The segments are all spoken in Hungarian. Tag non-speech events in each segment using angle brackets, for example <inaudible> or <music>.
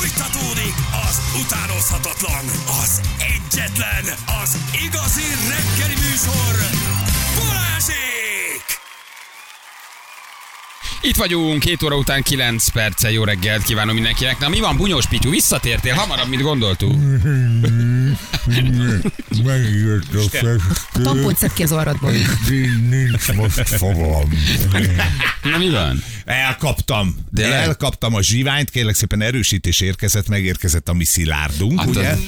Fújtatódik az utánozhatatlan, az egyetlen, az igazi reggeli műsor, Balázsék! Itt vagyunk, 7 óra után 9 perce, jó reggelt kívánom mindenkinek. Na mi van, Bunyós Pityu, visszatértél hamarabb, mint gondoltuk. <laughs> Megjött a festő, A tampont szed ki az arradból. nincs most fogam. Na mi van? Elkaptam. De le- Elkaptam a zsiványt, kérlek szépen erősítés érkezett, megérkezett a mi szilárdunk, Hát ugye? az-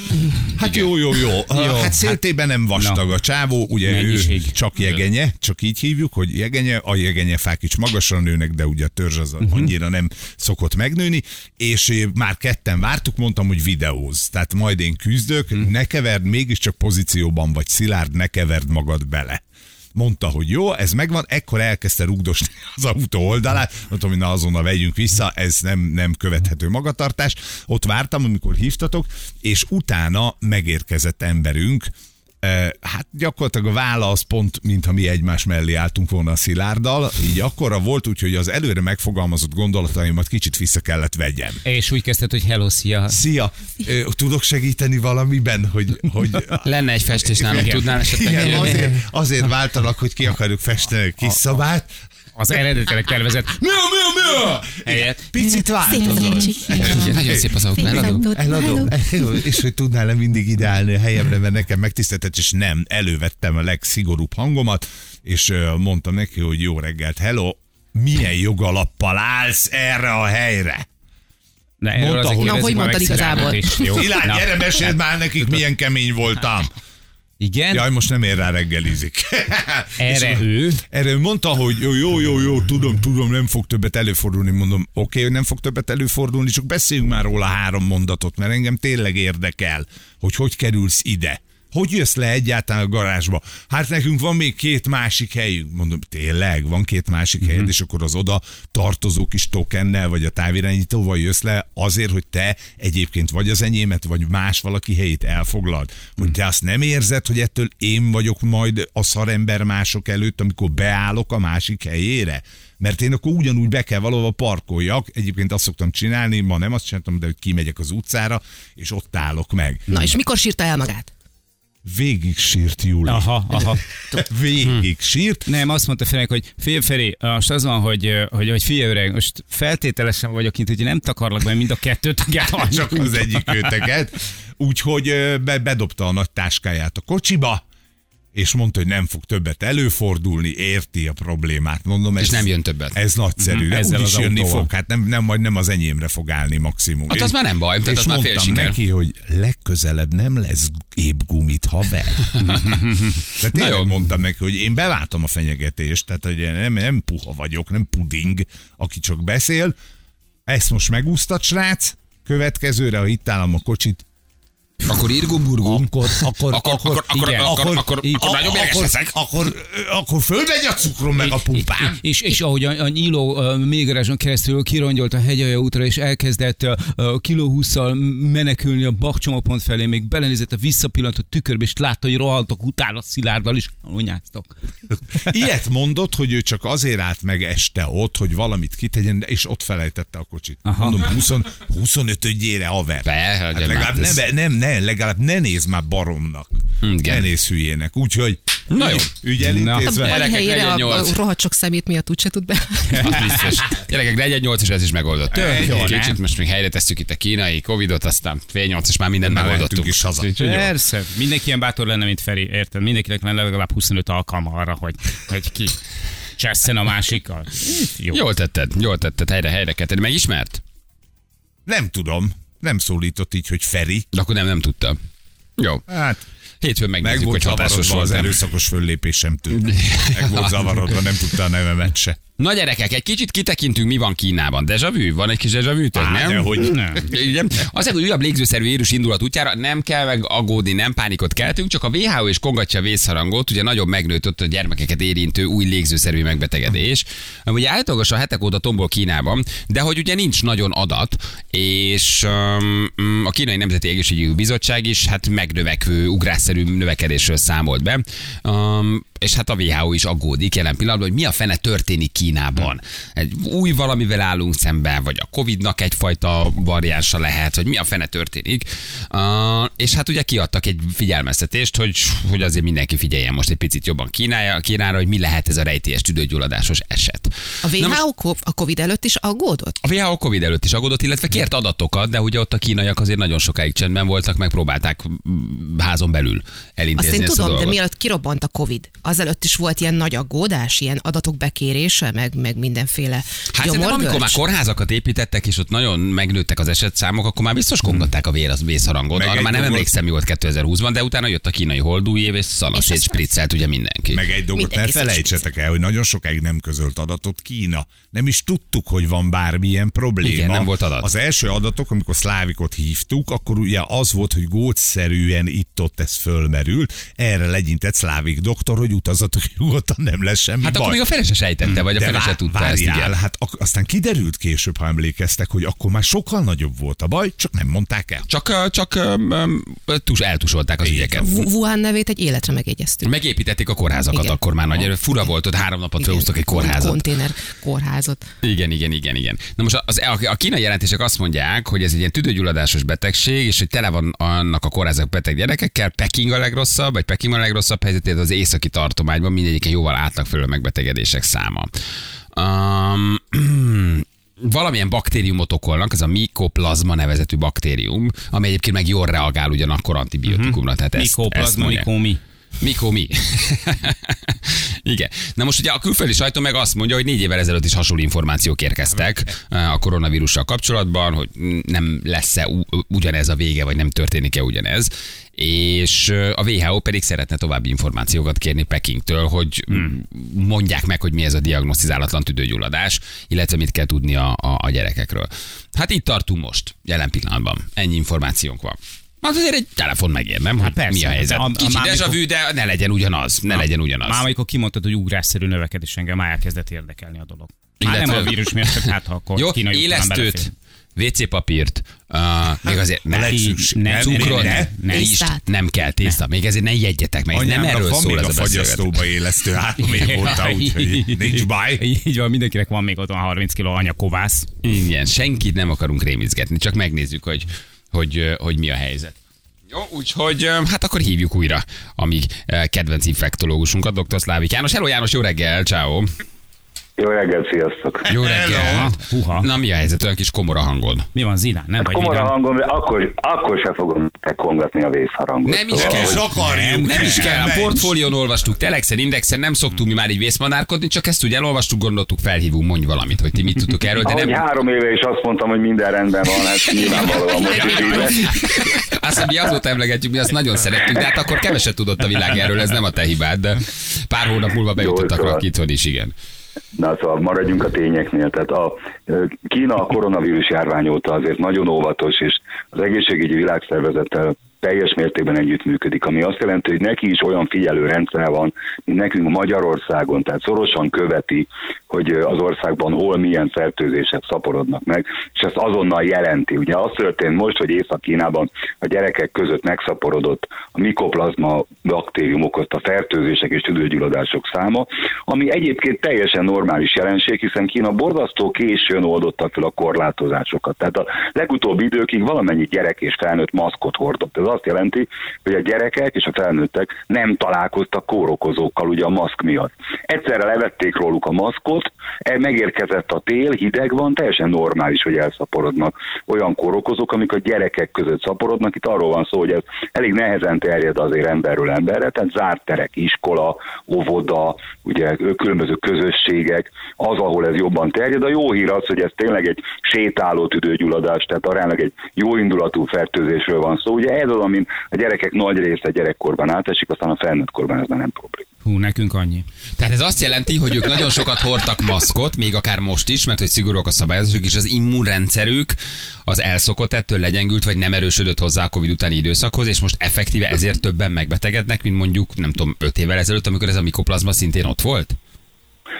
Hát jó, jó, jó. jó hát széltében nem vastag a csávó, ugye ő Mennyiség. csak jegenye, csak így hívjuk, hogy jegenye, a jegenyefák is magasra nőnek, de ugye a törzs az Mhm. annyira nem szokott megnőni, és eh, már ketten vártuk, mondtam, hogy videóz. Tehát majd én küzdök, Mhm. Ne keverd, mégiscsak pozícióban vagy szilárd, ne keverd magad bele mondta, hogy jó, ez megvan, ekkor elkezdte rugdosni <laughs> az autó oldalát, mondtam, hogy na azonnal vegyünk vissza, ez nem, nem követhető magatartás. Ott vártam, amikor hívtatok, és utána megérkezett emberünk, Hát gyakorlatilag a vála az pont, mintha mi egymás mellé álltunk volna a Szilárddal, így akkora volt, úgyhogy az előre megfogalmazott gondolataimat kicsit vissza kellett vegyem. És úgy kezdted, hogy hello, szia. Szia! Tudok segíteni valamiben, hogy, hogy Lenne egy festés nálunk, tudnál esetleg? Igen, azért, azért váltalak, hogy ki akarjuk festeni a kis szobát. Az eredetileg tervezett Mi a, mi a, mi a? helyet. Picit. Igen, Nagyon szép az autó, eladom. Eladom. És hogy tudnál-e mindig ideálni a helyemre, mert nekem megtiszteltetés, és nem. Elővettem a legszigorúbb hangomat, és mondtam neki, hogy jó reggelt, hello, milyen jogalappal állsz erre a helyre? Erről Mondta, hogy- Na, hogy mondtad igazából? is, jó? Ilán, Na. gyere, meséld már nekik, milyen kemény voltam. Igen? Jaj, most nem ér rá reggelizik. <laughs> Erre ő? Erre ő mondta, hogy jó, jó, jó, jó, tudom, tudom, nem fog többet előfordulni. Mondom, oké, hogy nem fog többet előfordulni, csak beszéljünk már róla három mondatot, mert engem tényleg érdekel, hogy hogy kerülsz ide. Hogy jössz le egyáltalán a garázsba? Hát nekünk van még két másik helyünk. Mondom, tényleg, van két másik Mhm. helyed, és akkor az oda tartozó kis tokennel, vagy a távirányítóval jössz le azért, hogy te egyébként vagy az enyémet, vagy más valaki helyét elfoglald. Hogy Mhm. te azt nem érzed, hogy ettől én vagyok majd a szarember mások előtt, amikor beállok a másik helyére? Mert én akkor ugyanúgy be kell valahova parkoljak. Egyébként azt szoktam csinálni, ma nem azt csináltam, de hogy kimegyek az utcára, és ott állok meg. Na és mikor sírta el magát? Végig sírt Júli. Aha, aha. <laughs> Végig sírt. Nem, azt mondta Ferenc, hogy figyelj Feri, most az van, hogy, hogy, hogy figyelj öreg, most feltételesen vagyok kint, hogy nem takarlak be mind a kettőt. csak az egyik őteket. Úgyhogy be, bedobta a nagy táskáját a kocsiba, és mondta, hogy nem fog többet előfordulni, érti a problémát. Mondom, És ez, nem jön többet. Ez nagyszerű. Mhm, ezzel Úgy is az jönni autóval. fog, hát nem, nem, majd nem az enyémre fog állni maximum. Hát az És- már nem baj, tehát és az már fél mondtam siker. neki, hogy legközelebb nem lesz épp gumit, haver. De <laughs> tényleg jó. mondtam neki, hogy én beváltam a fenyegetést, tehát hogy én nem, nem puha vagyok, nem puding, aki csak beszél. Ezt most megúsztad, srác, következőre, ha itt állom a kocsit, Akkor irgum-burgum. akkor, akkor, Akkor- akkor- akkor- igen, akkor- akkor- akkor mérges akkor, leszek. akkor, akkor fölmegy a cukrom meg a pumpám. És, és ahogy a, a nyíló uh, keresztül kirongyolt a hegyalja útra, és elkezdett uh, kiló menekülni a bakcsomópont felé, még belenézett a visszapillantott tükörbe, és látta, hogy rohantok utána Szilárddal is, anyáztok. <laughs> Ilyet mondott, hogy ő csak azért állt meg este ott, hogy valamit kitegyen, és ott felejtette a kocsit. Aha. Mondom, 20, 25-ödjére haver. Be, hát legalább, már, ez- ne, nem, ne, legalább ne nézd már baromnak. Igen. Ne nézz hülyének. Úgyhogy Na jó. ügy Na. elintézve. A Gyerekek, helyére a, a rohadt sok szemét miatt úgyse tud be. Az biztos. Gyerekek, legyen 8 és ez is megoldott. Tök jó, Kicsit most még helyre tesszük itt a kínai Covidot, aztán fél 8 és már mindent Már megoldottuk. is haza. Persze, mindenki ilyen bátor lenne, mint Feri, érted? Mindenkinek lenne legalább 25 alkalma arra, hogy, hogy ki csesszen a másikkal. Jó. Jól tetted, jól tetted, helyre, helyre kell tenni. Megismert? Nem tudom. Nem szólított így, hogy Feri. De akkor nem, nem tudtam. Jó. Hát, Hétfőn meg megnézzük, volt hogy hatásos az erőszakos föllépés sem tűnt. <laughs> Meg volt zavarodva, nem tudta a nevemet se. Na gyerekek, egy kicsit kitekintünk, mi van Kínában. Deja vu? Van egy kis Á, nem? de hogy Nem. Igen. Azért, hogy újabb légzőszerű vírus indulat útjára nem kell meg aggódni, nem pánikot keltünk, csak a WHO és kongatja a vészharangot, ugye nagyon megnőtt ott a gyermekeket érintő új légzőszerű megbetegedés. Ugye általában a hetek óta tombol Kínában, de hogy ugye nincs nagyon adat, és um, a Kínai Nemzeti Egészségügyi Bizottság is hát megnövekvő, ugrásszerű növekedésről számolt be. Um, és hát a WHO is aggódik jelen pillanatban, hogy mi a fene történik Kínában. Egy új valamivel állunk szemben, vagy a Covid-nak egyfajta variánsa lehet, hogy mi a fene történik. Uh, és hát ugye kiadtak egy figyelmeztetést, hogy, hogy azért mindenki figyeljen most egy picit jobban Kínája, Kínára, hogy mi lehet ez a rejtélyes tüdőgyulladásos eset. A most- WHO ko- a Covid előtt is aggódott? a WHO Covid előtt is aggódott, illetve kért adatokat, de ugye ott a kínaiak azért nagyon sokáig csendben voltak, megpróbálták házon belül elintézni Azt én ezt a tudom, de dolgot. mielőtt kirobbant a Covid, azelőtt is volt ilyen nagy aggódás, ilyen adatok bekérése, meg, meg mindenféle Hát szerintem gyomorgörcs? amikor már kórházakat építettek, és ott nagyon megnőttek az esetszámok, akkor már biztos kongatták a vér, az vészharangot. Meg Arra már nem dolgot- emlékszem, mi volt 2020-ban, de utána jött a kínai holdúj év, és szalasét aztán- spriccelt ugye mindenki. Meg egy dolgot ne felejtsetek el, hogy nagyon sokáig nem közölt adatot Kína. Nem is tudtuk, hogy van bármilyen probléma. Igen, nem volt adat. Az első adatok, amikor szlávikot hívtuk, akkor ugye az volt, hogy gócszerűen itt-ott ez fölmerült. Erre legyintett szlávik doktor, hogy utazatok nyugodtan nem lesz semmi Hát baj. akkor még a fele se sejtette, vagy a De fele se vár- tudta ezt, várjál, igen. hát ak- aztán kiderült később, ha emlékeztek, hogy akkor már sokkal nagyobb volt a baj, csak nem mondták el. Csak, csak um, tus, eltusolták az Így ügyeket. Wu- Wuhan nevét egy életre megjegyeztük. Megépítették a kórházakat Igen. akkor már nagy. Fura volt, ott három napot felhúztak egy kórházat. Konténer kórházat. Igen, igen, igen, igen. Na most az, a, a kínai jelentések azt mondják, hogy ez egy ilyen tüdőgyulladásos betegség, és hogy tele van annak a kórházak beteg gyerekekkel. Peking a legrosszabb, vagy Peking a legrosszabb helyzetét az északi tartományban mindegyiken jóval átlag fölül a megbetegedések száma. Um, <clears throat> valamilyen baktériumot okolnak, ez a mykoplazma nevezetű baktérium, ami egyébként meg jól reagál ugyanakkor antibiotikumra. Tehát ezt, ezt Mikóplazma, mondják. mikó mi. Mikor mi? <laughs> Igen. Na most ugye a külföldi sajtó meg azt mondja, hogy négy évvel ezelőtt is hasonló információk érkeztek a koronavírussal kapcsolatban, hogy nem lesz-e ugyanez a vége, vagy nem történik-e ugyanez. És a WHO pedig szeretne további információkat kérni Pekingtől, hogy mondják meg, hogy mi ez a diagnosztizálatlan tüdőgyulladás, illetve mit kell tudni a, a, a gyerekekről. Hát itt tartunk most, jelen pillanatban. Ennyi információnk van. Az azért egy telefon megér, nem? Hogy persze. mi a helyzet? A- a Kicsit mámikor- ez a vű, de ne legyen ugyanaz. Ne legyen ugyanaz. Már amikor kimondtad, hogy ugrásszerű növekedés engem, már elkezdett érdekelni a dolog. Már Illetve- nem a vírus miatt, csak hát ha akkor Jó, kínai élesztőt. WC papírt, uh, még azért ne, ne, nem, cukrot, ne, ne, ne. ne, is, nem kell tészta, még ezért ne jegyetek meg, ez nem erről van szól még ez a a fagyasztóba élesztő három év óta, úgyhogy nincs baj. Így van, mindenkinek van még otthon 30 kg anyakovász. Igen, senkit nem akarunk rémizgetni, csak megnézzük, hogy, hogy, hogy mi a helyzet. Jó, úgyhogy hát akkor hívjuk újra a mi kedvenc infektológusunkat, dr. Szlávik János. Hello János, jó reggel, ciao. Jó reggelt, sziasztok! Jó reggel. Huha. Na mi a helyzet, olyan kis komora hangod? Mi van, Zidán? Nem vagy Komor a vidám? hangom, de akkor, akkor se fogom kongatni a vészharangot. Nem is Szóval, kell. És akarjuk. Nem is kell, a portfólión olvastuk, Telexen, Indexen, nem szoktunk mi már így vészmanárkodni, csak ezt ugye elolvastuk, gondoltuk, felhívunk, mondj valamit, hogy ti mit tudtok erről, de nem... három éve is azt mondtam, hogy minden rendben van, hát nyilvánvalóan most is így. Azt, hogy mi azóta emlegetjük, mi azt nagyon szerettük, de hát akkor keveset tudott a világ erről, ez nem a te hibád, de pár hónap múlva bejutottak szóval. itthon is, igen. Na szóval maradjunk a tényeknél. Tehát a Kína a koronavírus járvány óta azért nagyon óvatos, és az egészségügyi világszervezettel teljes mértékben együttműködik, ami azt jelenti, hogy neki is olyan figyelő rendszer van, mint nekünk Magyarországon, tehát szorosan követi, hogy az országban hol milyen fertőzések szaporodnak meg, és ezt azonnal jelenti. Ugye az történt most, hogy Észak-Kínában a gyerekek között megszaporodott a mikoplazma baktérium okozta fertőzések és tüdőgyulladások száma, ami egyébként teljesen normális jelenség, hiszen Kína borzasztó későn oldotta fel a korlátozásokat. Tehát a legutóbbi időkig valamennyi gyerek és felnőtt maszkot hordott. Ez azt jelenti, hogy a gyerekek és a felnőttek nem találkoztak kórokozókkal ugye a maszk miatt. Egyszerre levették róluk a maszkot, megérkezett a tél, hideg van, teljesen normális, hogy elszaporodnak olyan kórokozók, amik a gyerekek között szaporodnak. Itt arról van szó, hogy ez elég nehezen terjed azért emberről emberre, tehát zárt terek, iskola, óvoda, ugye különböző közösségek, az, ahol ez jobban terjed. A jó hír az, hogy ez tényleg egy sétáló tüdőgyulladás, tehát aránylag egy jó indulatú fertőzésről van szó. Ugye ez az, amin a gyerekek nagy része gyerekkorban átesik, aztán a felnőtt korban ez már nem probléma. Hú, nekünk annyi. Tehát ez azt jelenti, hogy ők nagyon sokat hordtak maszkot, még akár most is, mert hogy szigorúak a szabályozások, és az immunrendszerük az elszokott ettől legyengült, vagy nem erősödött hozzá a Covid utáni időszakhoz, és most effektíve ezért többen megbetegednek, mint mondjuk, nem tudom, öt évvel ezelőtt, amikor ez a mikoplazma szintén ott volt?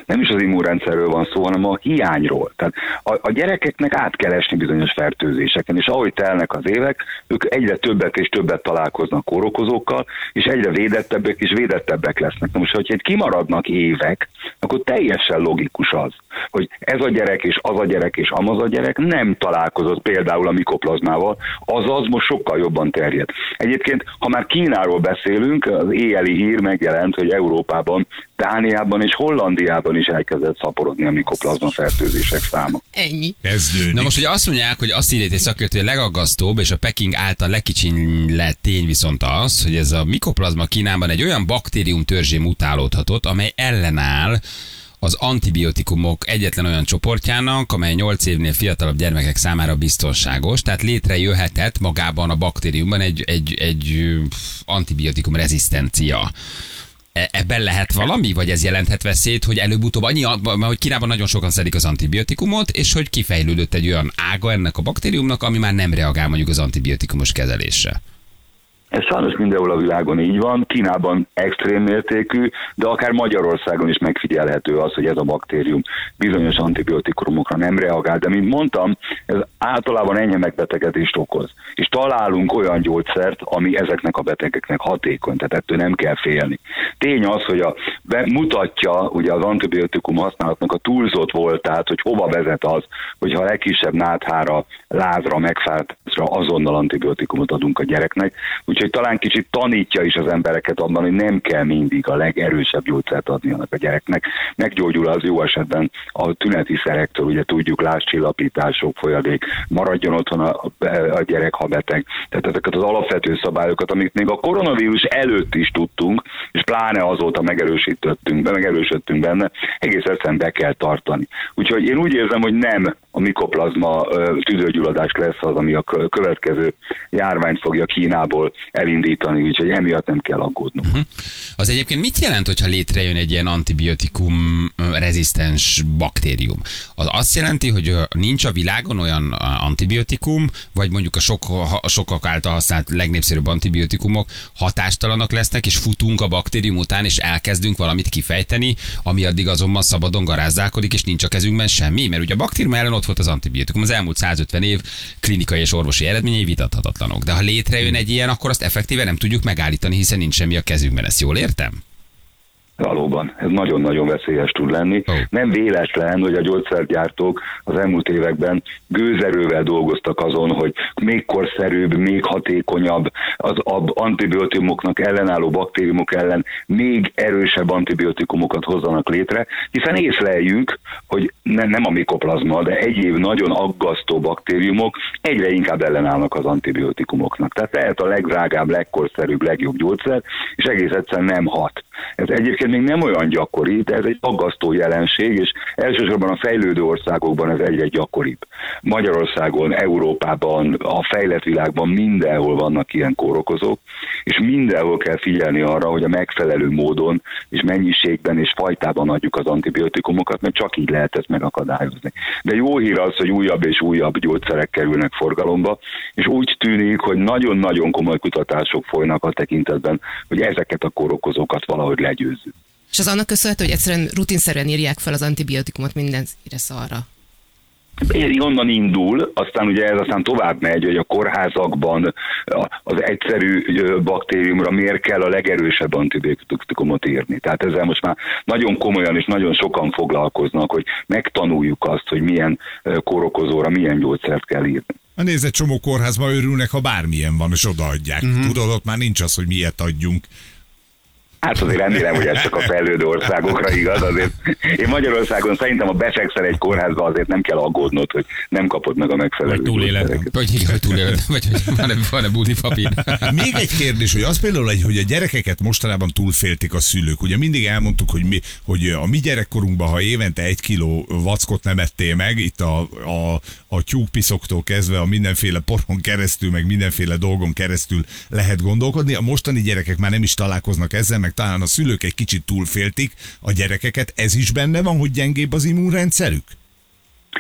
Nem is az immunrendszerről van szó, hanem a hiányról. Tehát a, a gyerekeknek át kell esni bizonyos fertőzéseken, és ahogy telnek az évek, ők egyre többet és többet találkoznak kórokozókkal, és egyre védettebbek és védettebbek lesznek. Na most, hogyha itt kimaradnak évek, akkor teljesen logikus az, hogy ez a gyerek és az a gyerek és amaz a gyerek nem találkozott például a mikoplazmával, azaz most sokkal jobban terjed. Egyébként, ha már Kínáról beszélünk, az éjjeli hír megjelent, hogy Európában, Dániában és Hollandiában is elkezdett szaporodni a mikoplazma fertőzések száma. Ennyi. Kezdődik. Na most ugye azt mondják, hogy azt írja egy szakértő, hogy a legaggasztóbb és a Peking által legkicsinylett tény viszont az, hogy ez a mikoplazma Kínában egy olyan baktérium törzsé mutálódhatott, amely ellenáll az antibiotikumok egyetlen olyan csoportjának, amely 8 évnél fiatalabb gyermekek számára biztonságos, tehát létrejöhetett magában a baktériumban egy, egy, egy antibiotikum rezisztencia. E- Ebben lehet valami, vagy ez jelenthet veszélyt, hogy előbb-utóbb annyi, hogy Kínában nagyon sokan szedik az antibiotikumot, és hogy kifejlődött egy olyan ága ennek a baktériumnak, ami már nem reagál mondjuk az antibiotikumos kezelésre. Ez sajnos mindenhol a világon így van, Kínában extrém mértékű, de akár Magyarországon is megfigyelhető az, hogy ez a baktérium bizonyos antibiotikumokra nem reagál, de mint mondtam, ez általában enyhe megbetegedést okoz. És találunk olyan gyógyszert, ami ezeknek a betegeknek hatékony, tehát ettől nem kell félni. Tény az, hogy a, mutatja ugye az antibiotikum használatnak a túlzott voltát, hogy hova vezet az, hogyha a legkisebb náthára, lázra, megfázra azonnal antibiotikumot adunk a gyereknek. Úgyhogy talán kicsit tanítja is az embereket abban, hogy nem kell mindig a legerősebb gyógyszert adni annak a gyereknek. Meggyógyul az jó esetben a tüneti szerektől, ugye tudjuk, láscsillapítások, folyadék, maradjon otthon a, a gyerek, ha beteg. Tehát ezeket az alapvető szabályokat, amit még a koronavírus előtt is tudtunk, és pláne azóta megerősítettünk, megerősödtünk benne, egész egyszerűen be kell tartani. Úgyhogy én úgy érzem, hogy nem a mikoplazma tüdőgyulladás lesz az, ami a kö- következő járványt fogja Kínából elindítani, úgyhogy emiatt nem kell aggódnunk. Az egyébként mit jelent, hogyha létrejön egy ilyen antibiotikum rezisztens baktérium? Az azt jelenti, hogy nincs a világon olyan antibiotikum, vagy mondjuk a sok, a sokak által használt legnépszerűbb antibiotikumok hatástalanok lesznek, és futunk a baktérium után, és elkezdünk valamit kifejteni, ami addig azonban szabadon garázdálkodik, és nincs a kezünkben semmi, mert ugye a baktérium ellen ott volt az antibiotikum. Az elmúlt 150 év klinikai és orvosi eredményei vitathatatlanok. De ha létrejön egy ilyen, akkor azt effektíve nem tudjuk megállítani, hiszen nincs semmi a kezünkben. Ezt jól értem? Valóban, ez nagyon-nagyon veszélyes tud lenni. Nem véletlen, hogy a gyógyszergyártók az elmúlt években gőzerővel dolgoztak azon, hogy még korszerűbb, még hatékonyabb, az antibiotikumoknak ellenálló baktériumok ellen még erősebb antibiotikumokat hozzanak létre, hiszen észleljük, hogy ne, nem a mikoplazma, de egyéb nagyon aggasztó baktériumok egyre inkább ellenállnak az antibiotikumoknak. Tehát lehet a legdrágább, legkorszerűbb, legjobb gyógyszer, és egész egyszerűen nem hat. Ez egyébként még nem olyan gyakori, de ez egy aggasztó jelenség, és elsősorban a fejlődő országokban ez egyre gyakoribb. Magyarországon, Európában, a fejlett világban mindenhol vannak ilyen kórokozók, és mindenhol kell figyelni arra, hogy a megfelelő módon és mennyiségben és fajtában adjuk az antibiotikumokat, mert csak így lehet ezt megakadályozni. De jó hír az, hogy újabb és újabb gyógyszerek kerülnek forgalomba, és úgy tűnik, hogy nagyon-nagyon komoly kutatások folynak a tekintetben, hogy ezeket a kórokozókat valahogy legyőzzük. És az annak köszönhető, hogy egyszerűen rutinszerűen írják fel az antibiotikumot mindenre szarra. onnan indul, aztán ugye ez aztán tovább megy, hogy a kórházakban a- az egyszerű baktériumra miért kell a legerősebb antibiotikumot írni. Tehát ezzel most már nagyon komolyan és nagyon sokan foglalkoznak, hogy megtanuljuk azt, hogy milyen kórokozóra milyen gyógyszert kell írni. Na nézd, egy csomó kórházban örülnek, ha bármilyen van, és odaadják. Uh-huh. Tudod, ott már nincs az, hogy miért adjunk. Hát azért remélem, hogy ez csak a fejlődő országokra igaz. Azért én Magyarországon szerintem, ha befekszel egy kórházba, azért nem kell aggódnod, hogy nem kapod meg a megfelelő Vagy túléled. Vagy igen, túléled, vagy hogy van-e, van-e <laughs> budi papír. Még egy kérdés, hogy az például, egy, hogy a gyerekeket mostanában túlféltik a szülők. Ugye mindig elmondtuk, hogy, mi, hogy a mi gyerekkorunkban, ha évente egy kiló vackot nem ettél meg, itt a, a, a tyúkpiszoktól kezdve a mindenféle poron keresztül, meg mindenféle dolgon keresztül lehet gondolkodni. A mostani gyerekek már nem is találkoznak ezzel, meg talán a szülők egy kicsit túlféltik a gyerekeket. Ez is benne van, hogy gyengébb az immunrendszerük?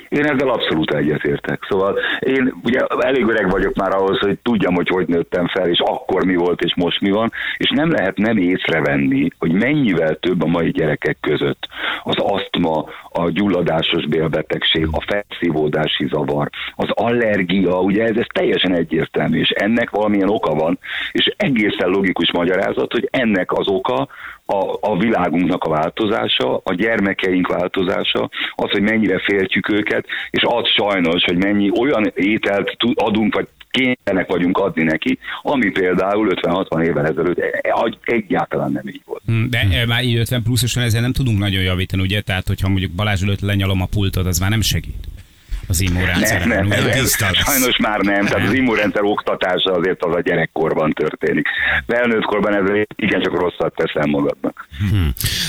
Én ezzel abszolút egyetértek. Szóval én ugye elég öreg vagyok már ahhoz, hogy tudjam, hogy hogy nőttem fel, és akkor mi volt, és most mi van, és nem lehet nem észrevenni, hogy mennyivel több a mai gyerekek között az asztma, a gyulladásos bélbetegség, a felszívódási zavar, az allergia, ugye ez, ez teljesen egyértelmű, és ennek valamilyen oka van, és egészen logikus magyarázat, hogy ennek az oka a, a világunknak a változása, a gyermekeink változása, az, hogy mennyire féltjük őket, és az sajnos, hogy mennyi olyan ételt adunk, vagy kénytelenek vagyunk adni neki, ami például 50-60 évvel ezelőtt e- e- egyáltalán nem így volt. Hm, De eh, már így 50 pluszosan ezzel nem tudunk nagyon javítani, ugye? Tehát, hogyha mondjuk Balázs előtt lenyalom a pultot, az már nem segít az Nem, immunrendszeren. nem, tiszta lesz. sajnos már nem, tehát az immunrendszer oktatása azért az a gyerekkorban történik. Felnőttkorban ez igencsak rosszat teszel magadnak.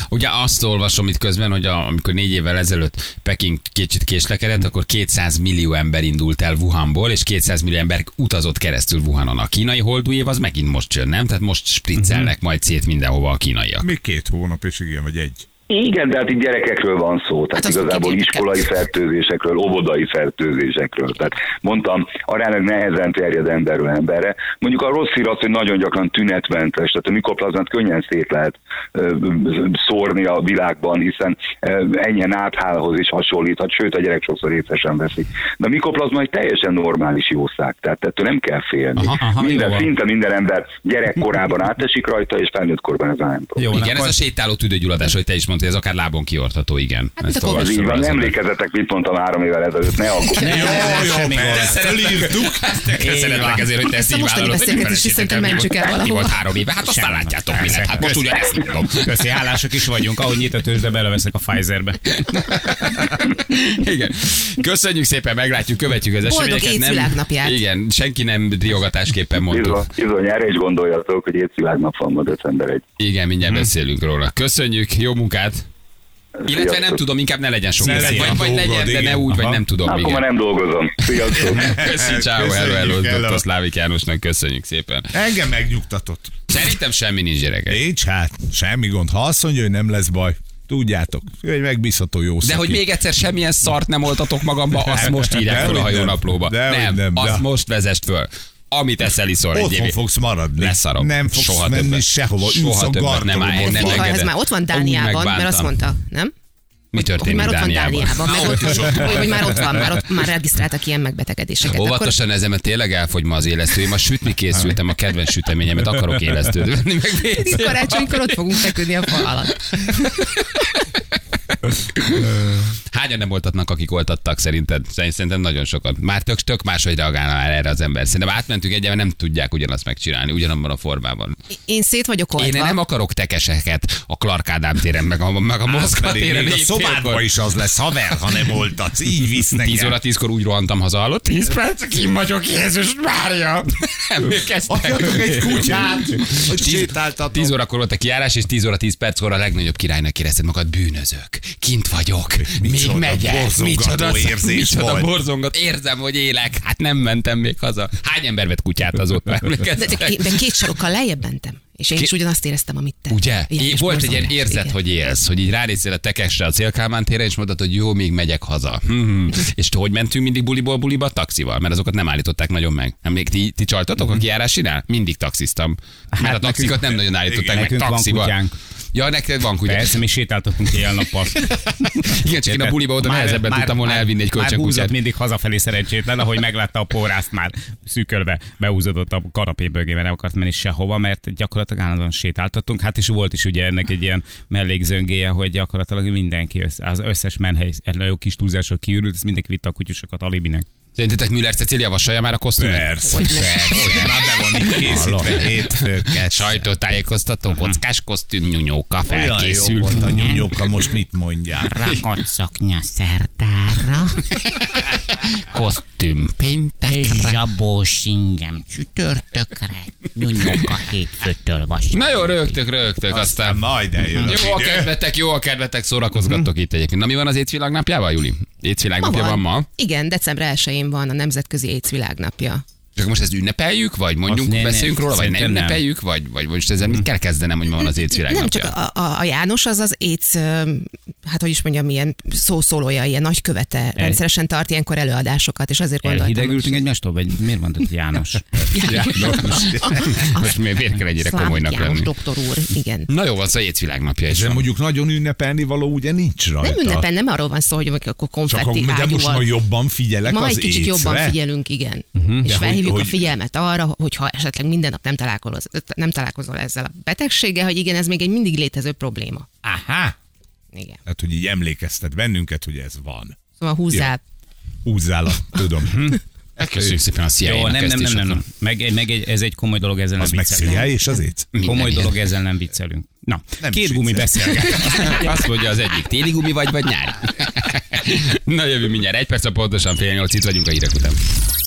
Ugye azt olvasom itt közben, hogy a, amikor négy évvel ezelőtt Peking kicsit késlekedett, akkor 200 millió ember indult el Wuhanból, és 200 millió ember utazott keresztül Wuhanon. A kínai holdú év az megint most jön, nem? Tehát most spriccelnek majd szét mindenhova a kínaiak. Még két hónap, és igen, vagy egy. Igen, de hát itt gyerekekről van szó, tehát Hát az igazából iskolai fertőzésekről, óvodai fertőzésekről. Tehát mondtam, aránylag nehezen terjed emberről emberre. Mondjuk a rossz hír az, hogy nagyon gyakran tünetmentes, tehát a mikoplazmát könnyen szét lehet szórni a világban, hiszen ö, ennyi áthálhoz is hasonlíthat, sőt a gyerek sokszor észesen veszik. De a mikoplazma egy teljesen normális jószág, tehát ettől nem kell félni. Aha, aha, jó minden, van. szinte minden ember gyerekkorában átesik rajta, és felnőtt korban ez nem probléma. Jó, Igen, ez akkor- a sétáló tüdőgyulladás, hogy te is mondtad, ez akár lábon kiortható, igen. Hát, mint Ezt a Ez olvastam így van, emlékezetek, mit mondtam három évvel ezelőtt, ne aggódj. Jó, jó, jó, persze. Fölírtuk. Köszönhetek ezért, hogy te ezt Ezt a így vállalod. beszélgetést is szerintem mentsük el Mi valahova. volt három éve? Hát aztán látjátok, mi. Hát most ugyanezt mondom. Köszi, hálásak is vagyunk. Ahogy nyit a tőzsde, beleveszek a Pfizerbe. Igen. Köszönjük szépen, meglátjuk, követjük az Boldog eseményeket. AIDS világnapját. Igen, senki nem riogatásképpen mondtuk. Bizony, erre is gondoljatok, hogy étvilágnap van ma december egy. Igen, mindjárt beszélünk róla. Köszönjük, jó munkát! Illetve nem tudom, inkább ne legyen sok. Ne Vagy, legyen vagy legyen, dolgod, de ne úgy, vagy Aha. nem tudom. Akkor igen. már nem dolgozom. Sziasztok! <laughs> Köszi, ciao, hello, hello, dr. Szlávik Jánosnak köszönjük szépen. Engem megnyugtatott. Szerintem semmi nincs gyerekek. Nincs hát, semmi gond. Ha azt mondja, hogy nem lesz baj, tudjátok, ő egy megbízható jó De hogy még egyszer semmilyen szart nem oltatok magamba, azt most írják föl a hajónaplóba. Nem, nem, azt most vezest föl. Amit eszel, iszol egy évig. fogsz maradni. Leszarom. Nem fogsz Soha menni többet. sehova. Soha többet nem állj, nem ez már ott van Dániában, mert azt mondta, nem? Mi Hogy történik már ott van Dániában? Meg ott, hogy, hogy már ott van, már, ott, már regisztráltak ilyen megbetegedéseket. Akkor Óvatosan ezen, mert tényleg elfogy ma az élesztő. Én ma sütni készültem a kedvenc süteményemet, akarok élesztőt venni, meg karácsonykor ott fogunk feküdni a fal alatt. <laughs> Hányan nem oltatnak, akik oltattak szerinted? Szerintem nagyon sokat. Már tök, tök máshogy reagálna már erre az ember. Szerintem átmentünk egyáltalán nem tudják ugyanazt megcsinálni, ugyanabban a formában. Én szét vagyok oltva. Én nem akarok tekeseket a Clark Ádám téren, meg a, meg a Moszkva téren. még a szobádban is az lesz, haver, ha nem oltatsz. Így visznek 10 el. óra 10-kor úgy rohantam haza, hallott? 10 perc, kim vagyok, Jézus Mária! Adjatok egy kutyát, hogy 10, sétáltatok. 10 órakor volt a kiárás, és 10 óra 10 perckor a legnagyobb királynak érezted magad bűnözök. Kint vagyok, még Micsoda megyek. borzongató érzés micsoda volt. borzongat. Érzem, hogy élek. Hát nem mentem még haza. Hány ember vett kutyát azóta? <laughs> De, de, de két sarokkal lejjebb mentem. És én is ugyanazt éreztem, amit te. Ugye? Igen, és volt egy ilyen érzet, igen. hogy élsz, hogy így ránéztél a tekesre a Célkálmán téren, és mondtad, hogy jó, még megyek haza. Hmm. <laughs> és hogy mentünk mindig buliból buliba? Taxival, mert azokat nem állították nagyon meg. Nem, még ti, ti csaltatok a kiárásinál? Mindig taxiztam. Mert Hát a taxikat nekünk- nem nagyon állították meg nekünk van taxival. Ja, neked van kutya. Persze, mi sétáltatunk éjjel-nappal. <laughs> Igen, csak én a buliba oda nehezebben tudtam volna elvinni egy Már kölcsönkutyát. mindig hazafelé szerencsétlen, ahogy meglátta a porrászt már szűkölve, behúzódott a kanapébögébe, nem akart menni sehova, mert gyakorlatilag állandóan sétáltattunk. Hát is volt is ugye ennek egy ilyen mellékzöngéje, hogy gyakorlatilag mindenki, össze, az összes menhely, egy nagyon kis túlzásra kiürült, ezt mindenki vitte a kutyusokat alibinek. Szerintetek Müller Cecília vasalja már a kosztümét? Persze, persze. Már be van itt készítve. Hétfőket. Sajtótájékoztató, kockás kosztüm, nyúnyóka Olyan jó felkészült. volt a nyúnyóka, most mit mondjál? Rakott szoknya szertára, Kosztüm péntekre. zsabós ingem csütörtökre, nyúnyóka hétfőtől vasárnap. Na jó, rögtök, rögtök, Aztán aztán majd eljön Jó a kedvetek, jó a kedvetek, szórakozgattok itt egyébként. Na mi van az étvilág napjával, Juli? Étvilág Ma napja van ma? Igen, december 1-én van a Nemzetközi AIDS világnapja. És Csak most ezt ünnepeljük, vagy mondjunk, Azt ne- ne, beszéljünk róla, vagy nem szerintem nem. ünnepeljük, vagy, vagy most ezzel mit kell kezdenem, hogy ma van az AIDS Nem világnapja? csak a, a, a János az az ö, hát hogy is mondjam, ilyen szószólója, ilyen nagykövete, rendszeresen tart ilyenkor előadásokat, és azért gondoltam, Elhidegültünk egymástól, vagy miért mondod, hogy János? <laughs> <laughs> Most miért, miért kell ennyire komolynak János lenni? doktor úr, igen. Na jó, van, szóval AIDS világnapja is De van. mondjuk nagyon ünnepelni való ugye nincs rajta. Nem ünnepen, nem arról van szó, hogy akkor Csak konfetti a, de most ma jobban figyelek Ma az egy kicsit jobban figyelünk, igen. Uh-huh. És felhívjuk hogy- a figyelmet arra, hogyha esetleg minden nap nem találkozol, nem találkozol ezzel a betegséggel, hogy igen, ez még egy mindig létező probléma. Aha. Igen. Hát, hogy így emlékeztet bennünket, hogy ez van. Szóval húzzál. Húzzál a, tudom. Hát Köszönjük szépen a cia Jó, nem, nem, nem, nem, nem. Meg, meg egy, ez egy komoly dolog, ezzel Az nem viccelünk. CIA és az éc. Komoly dolog, ezzel nem viccelünk. Na, Nem két gumi beszélget. Azt mondja az egyik, téli gumi vagy, vagy nyári? Na jövő mindjárt, egy perc a pontosan fél nyolc, itt vagyunk a hírek után.